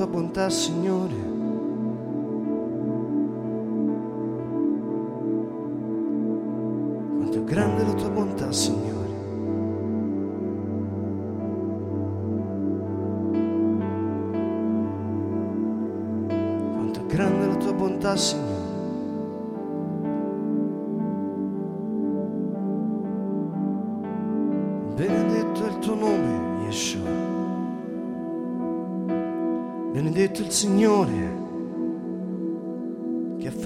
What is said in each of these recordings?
tua bontà, Signore. Quanto è grande la tua bontà, Signore. Quanto è grande la tua bontà, Signore.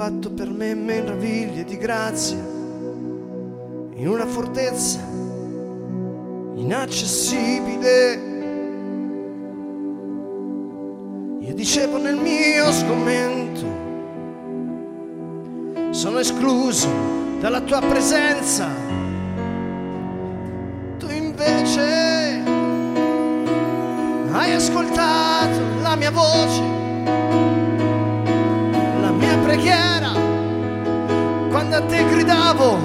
Fatto per me meraviglie di grazia in una fortezza inaccessibile. Io dicevo nel mio sgomento, sono escluso dalla tua presenza. Tu invece hai ascoltato la mia voce, preghiera, quando a te gridavo.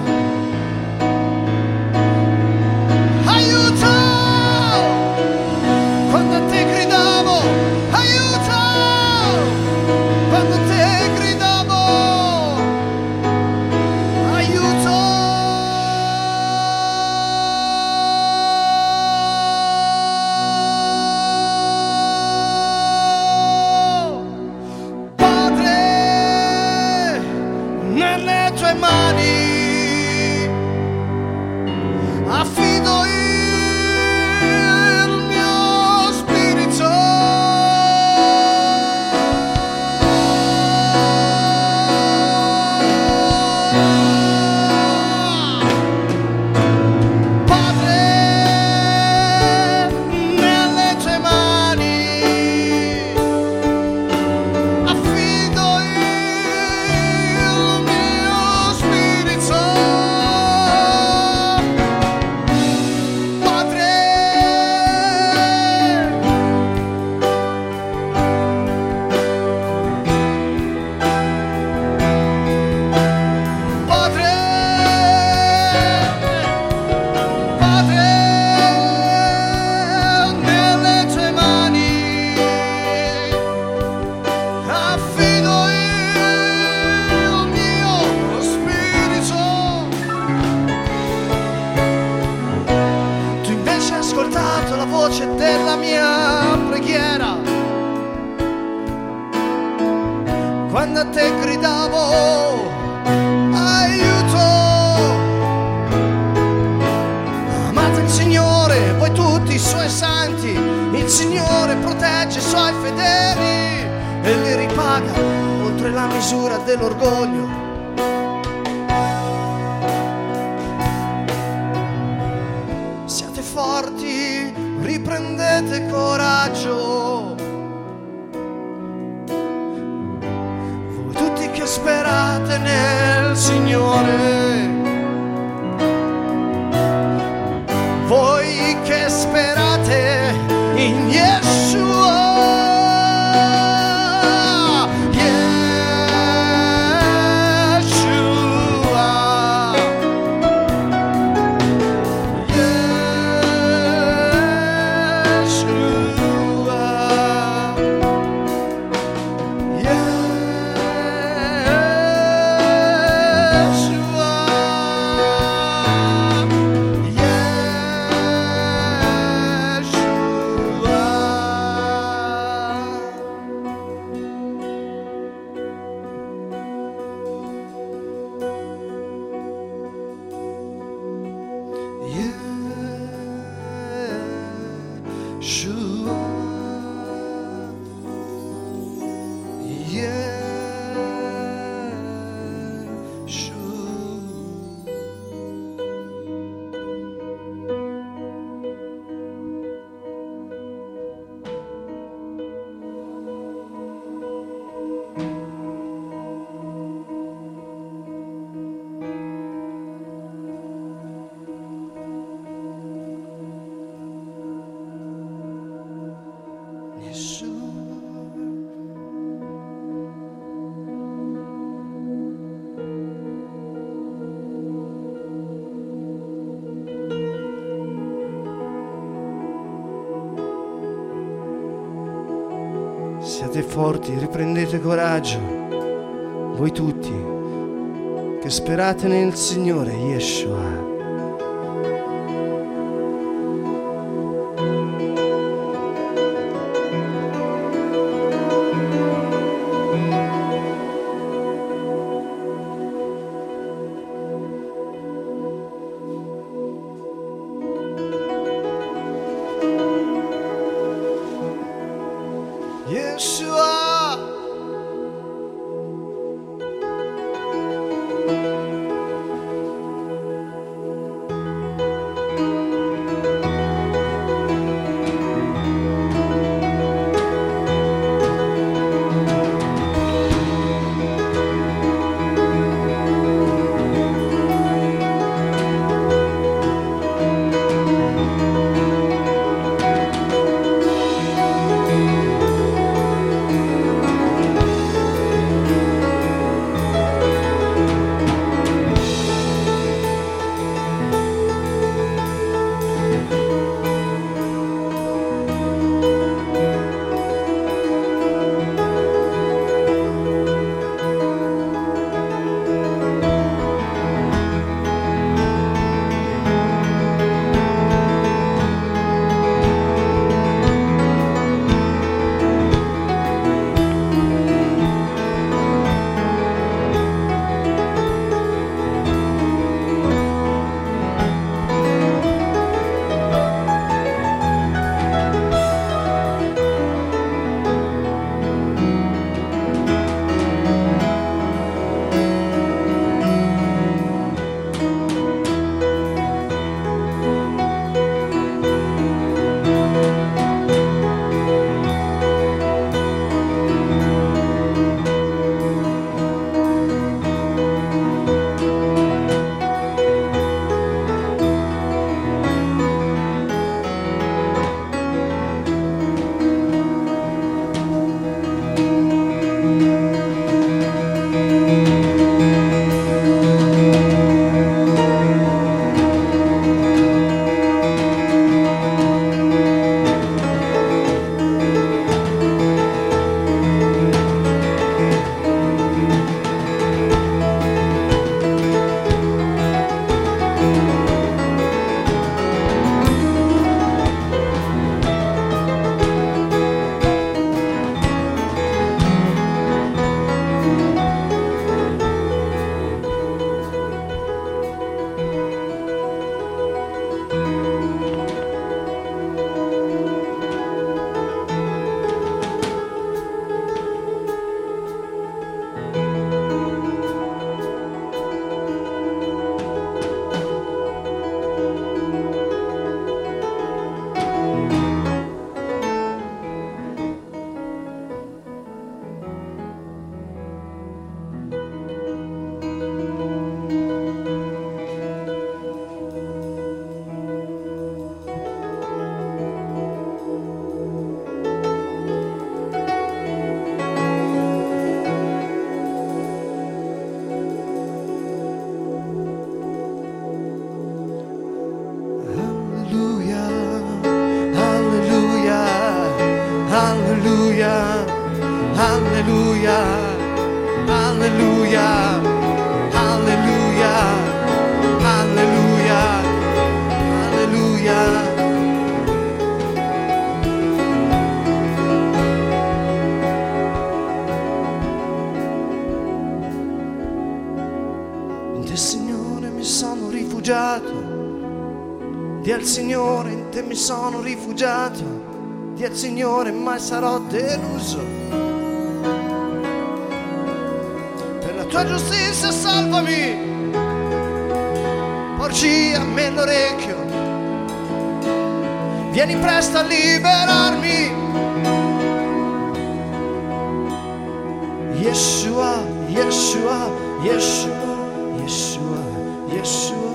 Sperate in forti, riprendete coraggio, voi tutti che sperate nel Signore Yeshua. Hallelujah, hallelujah, hallelujah, hallelujah. In te Signore mi sono rifugiato, di al Signore in te mi sono rifugiato, di al Signore mai sarò deluso. Tua giustizia salvami, porgi a me l'orecchio, vieni presto a liberarmi. Yeshua, Yeshua, Yeshua, Yeshua, Yeshua,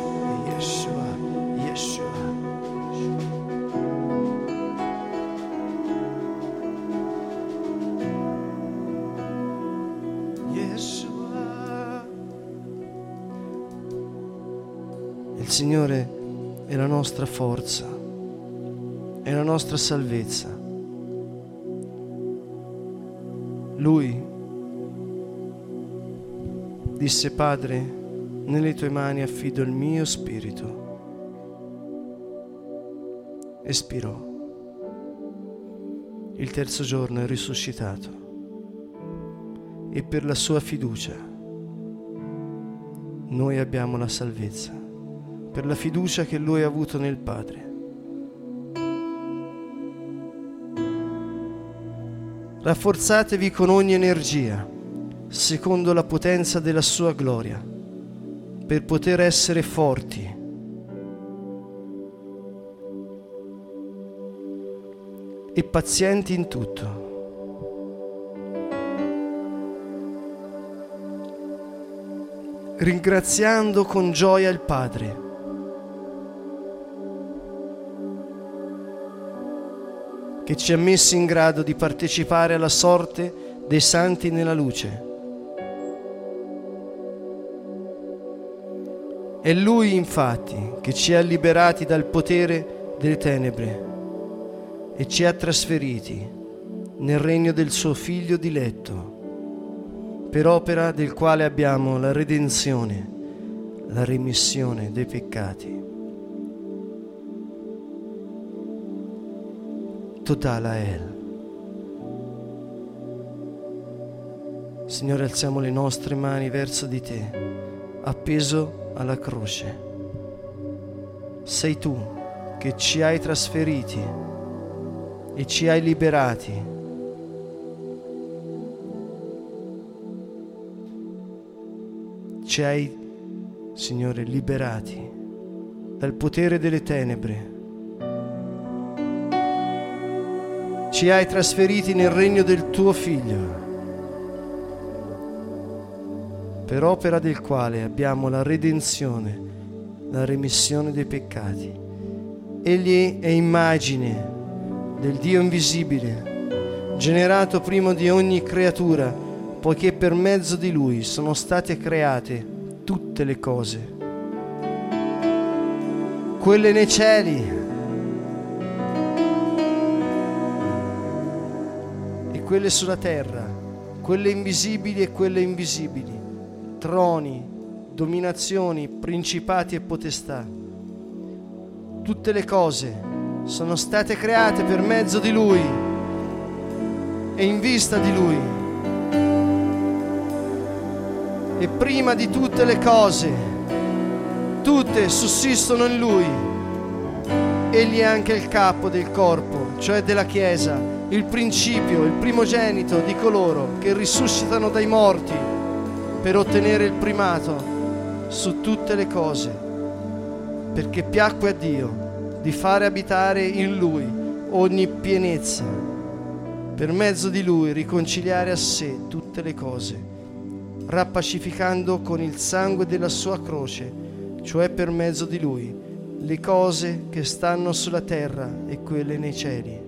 Signore è la nostra forza, è la nostra salvezza. Lui disse, Padre, nelle tue mani affido il mio spirito. Espirò. Il terzo giorno è risuscitato e per la sua fiducia noi abbiamo la salvezza, per la fiducia che lui ha avuto nel Padre. Rafforzatevi con ogni energia, secondo la potenza della sua gloria, per poter essere forti. E pazienti in tutto. Ringraziando con gioia il Padre che ci ha messi in grado di partecipare alla sorte dei santi nella luce. È Lui infatti che ci ha liberati dal potere delle tenebre e ci ha trasferiti nel regno del suo Figlio diletto, per opera del quale abbiamo la redenzione, la remissione dei peccati. total a El. Signore, alziamo le nostre mani verso di te, appeso alla croce. Sei tu che ci hai trasferiti e ci hai liberati. Ci hai, Signore, liberati dal potere delle tenebre ci hai trasferiti nel regno del tuo Figlio, per opera del quale abbiamo la redenzione, la remissione dei peccati. Egli è immagine del Dio invisibile, generato primo di ogni creatura, poiché per mezzo di Lui sono state create tutte le cose, quelle nei cieli quelle sulla terra, quelle invisibili e quelle invisibili, troni, dominazioni, principati e potestà. Tutte le cose sono state create per mezzo di Lui e in vista di Lui. E prima di tutte le cose, tutte sussistono in Lui. Egli è anche il capo del corpo, cioè della Chiesa il principio, il primogenito di coloro che risuscitano dai morti per ottenere il primato su tutte le cose, perché piacque a Dio di fare abitare in Lui ogni pienezza, per mezzo di Lui riconciliare a sé tutte le cose, rappacificando con il sangue della sua croce, cioè per mezzo di Lui, le cose che stanno sulla terra e quelle nei cieli.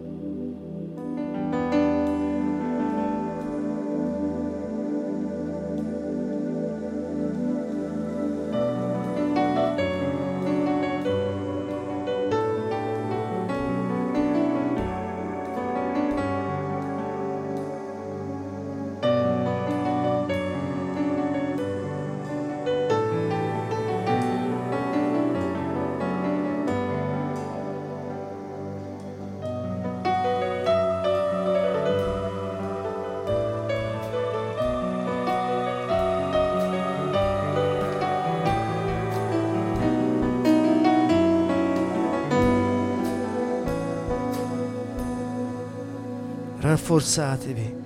Rafforzatevi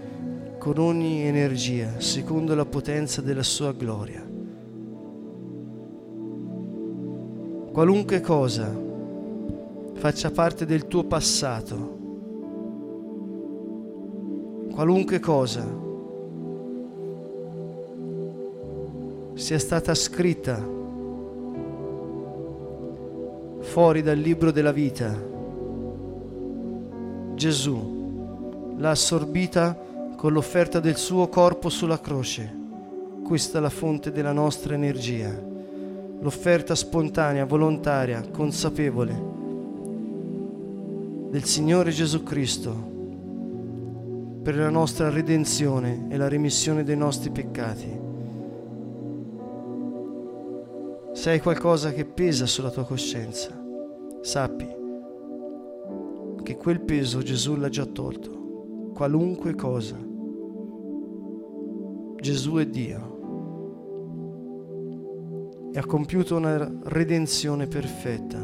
con ogni energia secondo la potenza della sua gloria. Qualunque cosa faccia parte del tuo passato, qualunque cosa sia stata scritta fuori dal libro della vita, Gesù l'ha assorbita con l'offerta del suo corpo sulla croce. Questa è la fonte della nostra energia, l'offerta spontanea, volontaria, consapevole del Signore Gesù Cristo per la nostra redenzione e la remissione dei nostri peccati. Se hai qualcosa che pesa sulla tua coscienza, sappi che quel peso Gesù l'ha già tolto, qualunque cosa. Gesù è Dio e ha compiuto una redenzione perfetta.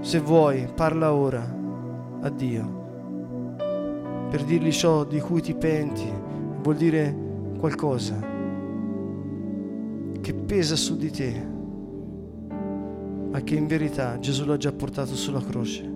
Se vuoi, parla ora a Dio per dirgli ciò di cui ti penti, vuol dire qualcosa che pesa su di te, ma che in verità Gesù l'ha già portato sulla croce.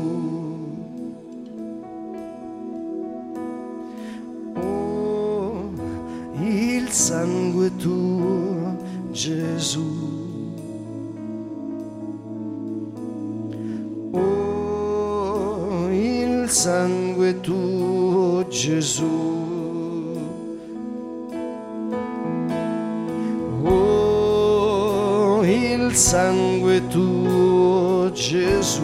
Gesù. Oh, il sangue tuo, Gesù.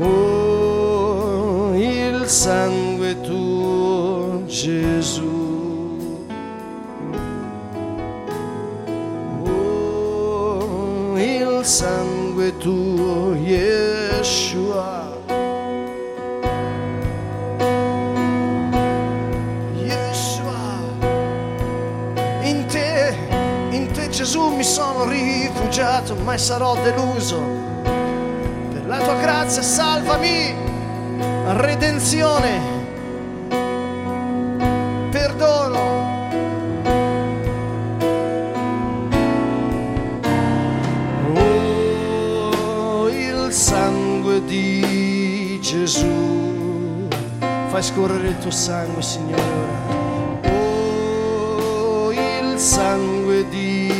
Oh, il sangue tuo, Gesù. Oh, il sangue tuo, Yeshua. Gesù mi sono rifugiato, mai sarò deluso. Per la tua grazia salvami, redenzione, perdono. Oh, il sangue di Gesù, fai scorrere il tuo sangue, Signore. Oh, il sangue di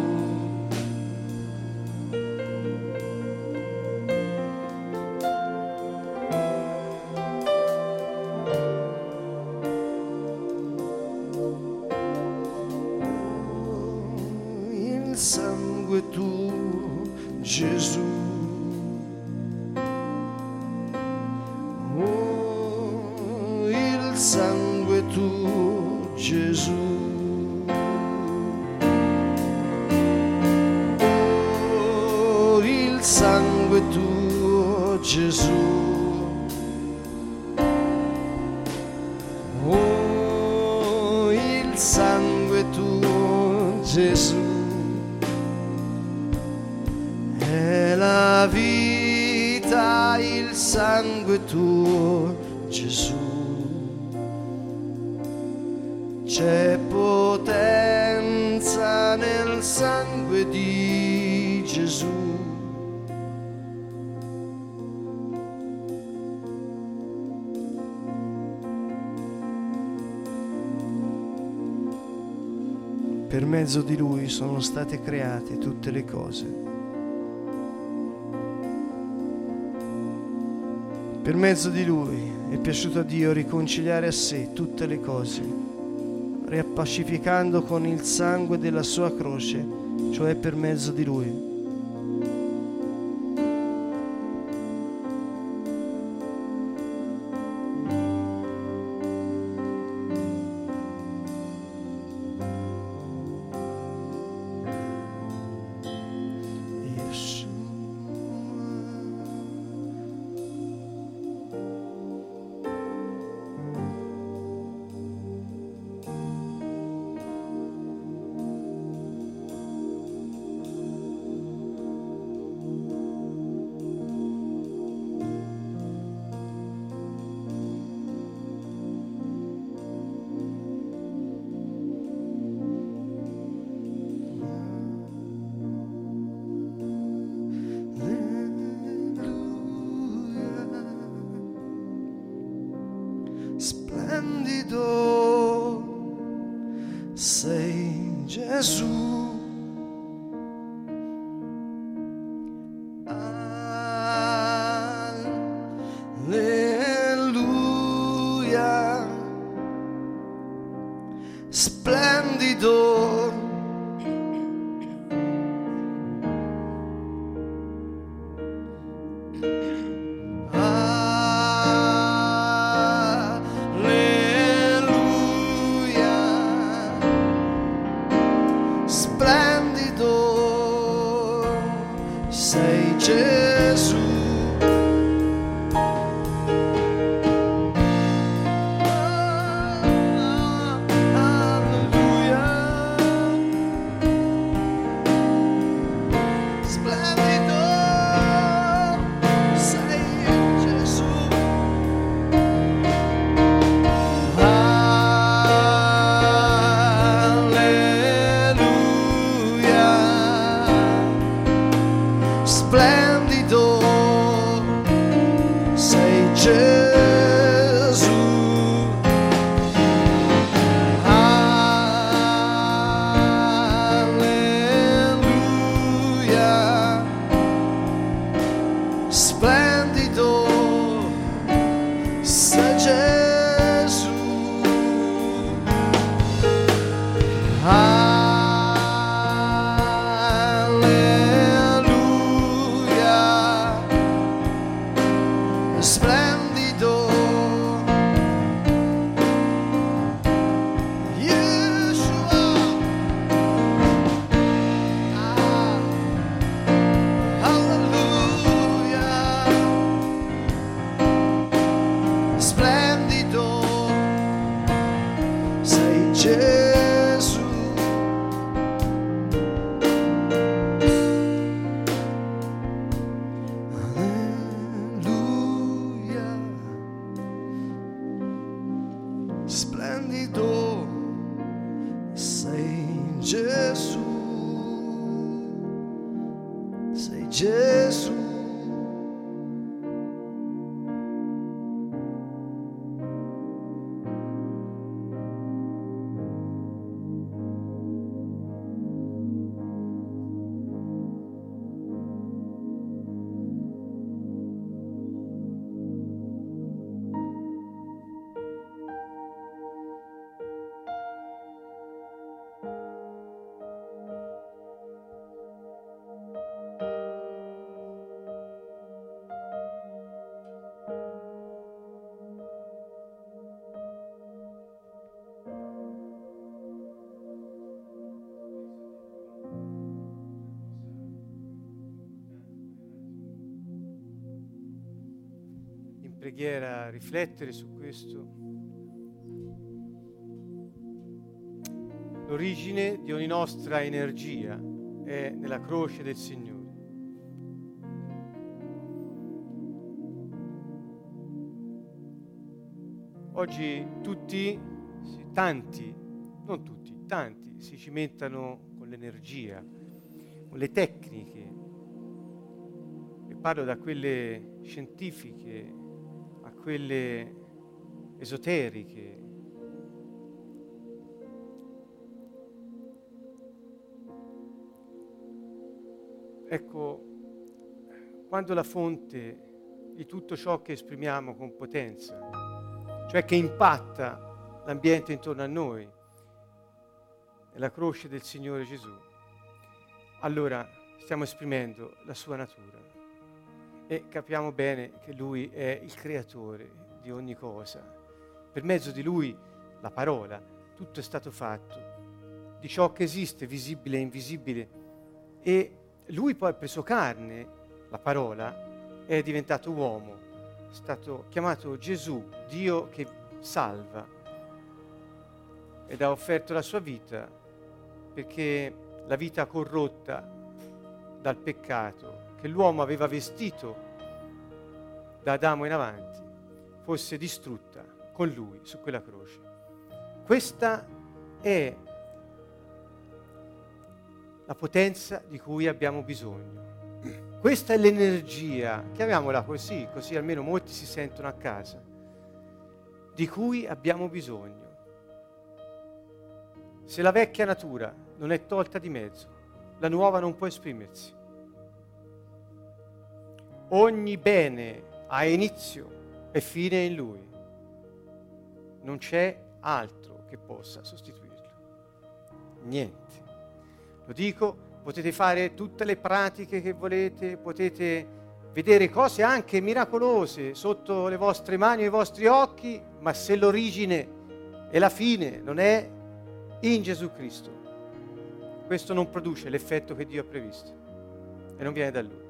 Sangue tuo, mezzo di Lui sono state create tutte le cose. Per mezzo di Lui è piaciuto a Dio riconciliare a sé tutte le cose, riappacificando con il sangue della sua croce, cioè per mezzo di Lui. Sei splash. Preghiera riflettere su questo. L'origine di ogni nostra energia è nella croce del Signore. Oggi tutti, tanti, non tutti, tanti si cimentano con l'energia, con le tecniche, e parlo da quelle scientifiche quelle esoteriche. Ecco, quando la fonte di tutto ciò che esprimiamo con potenza, cioè che impatta l'ambiente intorno a noi, è la croce del Signore Gesù, allora stiamo esprimendo la sua natura e capiamo bene che Lui è il creatore di ogni cosa. Per mezzo di Lui, la parola, tutto è stato fatto, di ciò che esiste, visibile e invisibile. E Lui poi ha preso carne, la parola, è diventato uomo, è stato chiamato Gesù, Dio che salva, ed ha offerto la sua vita perché la vita corrotta dal peccato che l'uomo aveva vestito da Adamo in avanti fosse distrutta con lui su quella croce. Questa è la potenza di cui abbiamo bisogno. Questa è l'energia, chiamiamola così, così almeno molti si sentono a casa. di cui abbiamo bisogno. Se la vecchia natura non è tolta di mezzo, la nuova non può esprimersi. Ogni bene ha inizio e fine in lui. Non c'è altro che possa sostituirlo. Niente. Lo dico, potete fare tutte le pratiche che volete, potete vedere cose anche miracolose sotto le vostre mani e i vostri occhi, ma se l'origine e la fine non è in Gesù Cristo, questo non produce l'effetto che Dio ha previsto e non viene da Lui.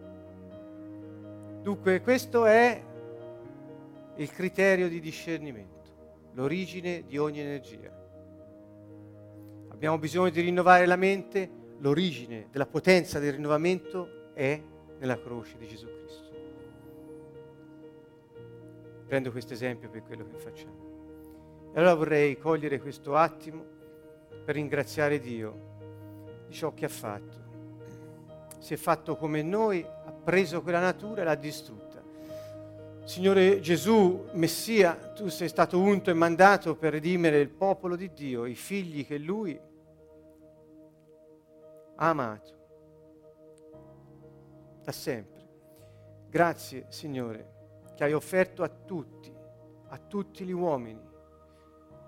Dunque questo è il criterio di discernimento, l'origine di ogni energia. Abbiamo bisogno di rinnovare la mente, l'origine della potenza del rinnovamento è nella croce di Gesù Cristo. Prendo questo esempio per quello che facciamo. E allora vorrei cogliere questo attimo per ringraziare Dio di ciò che ha fatto. Si è fatto come noi, preso quella natura e l'ha distrutta. Signore Gesù, Messia, tu sei stato unto e mandato per redimere il popolo di Dio, i figli che Lui ha amato da sempre. Grazie, Signore, che hai offerto a tutti, a tutti gli uomini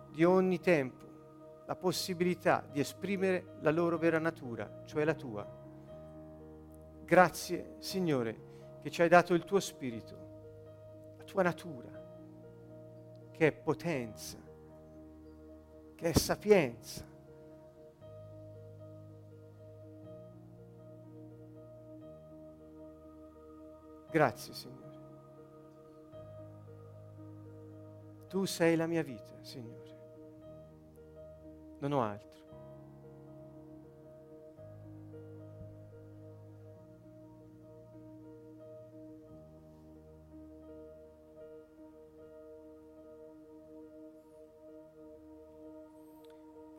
di ogni tempo, la possibilità di esprimere la loro vera natura, cioè la tua. Grazie, Signore, che ci hai dato il tuo spirito, la tua natura, che è potenza, che è sapienza. Grazie, Signore. Tu sei la mia vita, Signore non ho altro.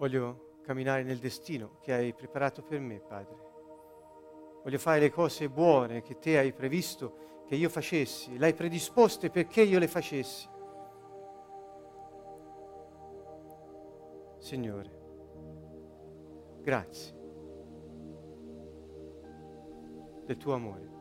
Voglio camminare nel destino che hai preparato per me, Padre. Voglio fare le cose buone che te hai previsto che io facessi, l'hai predisposte perché io le facessi. Signore, grazie del tuo amore.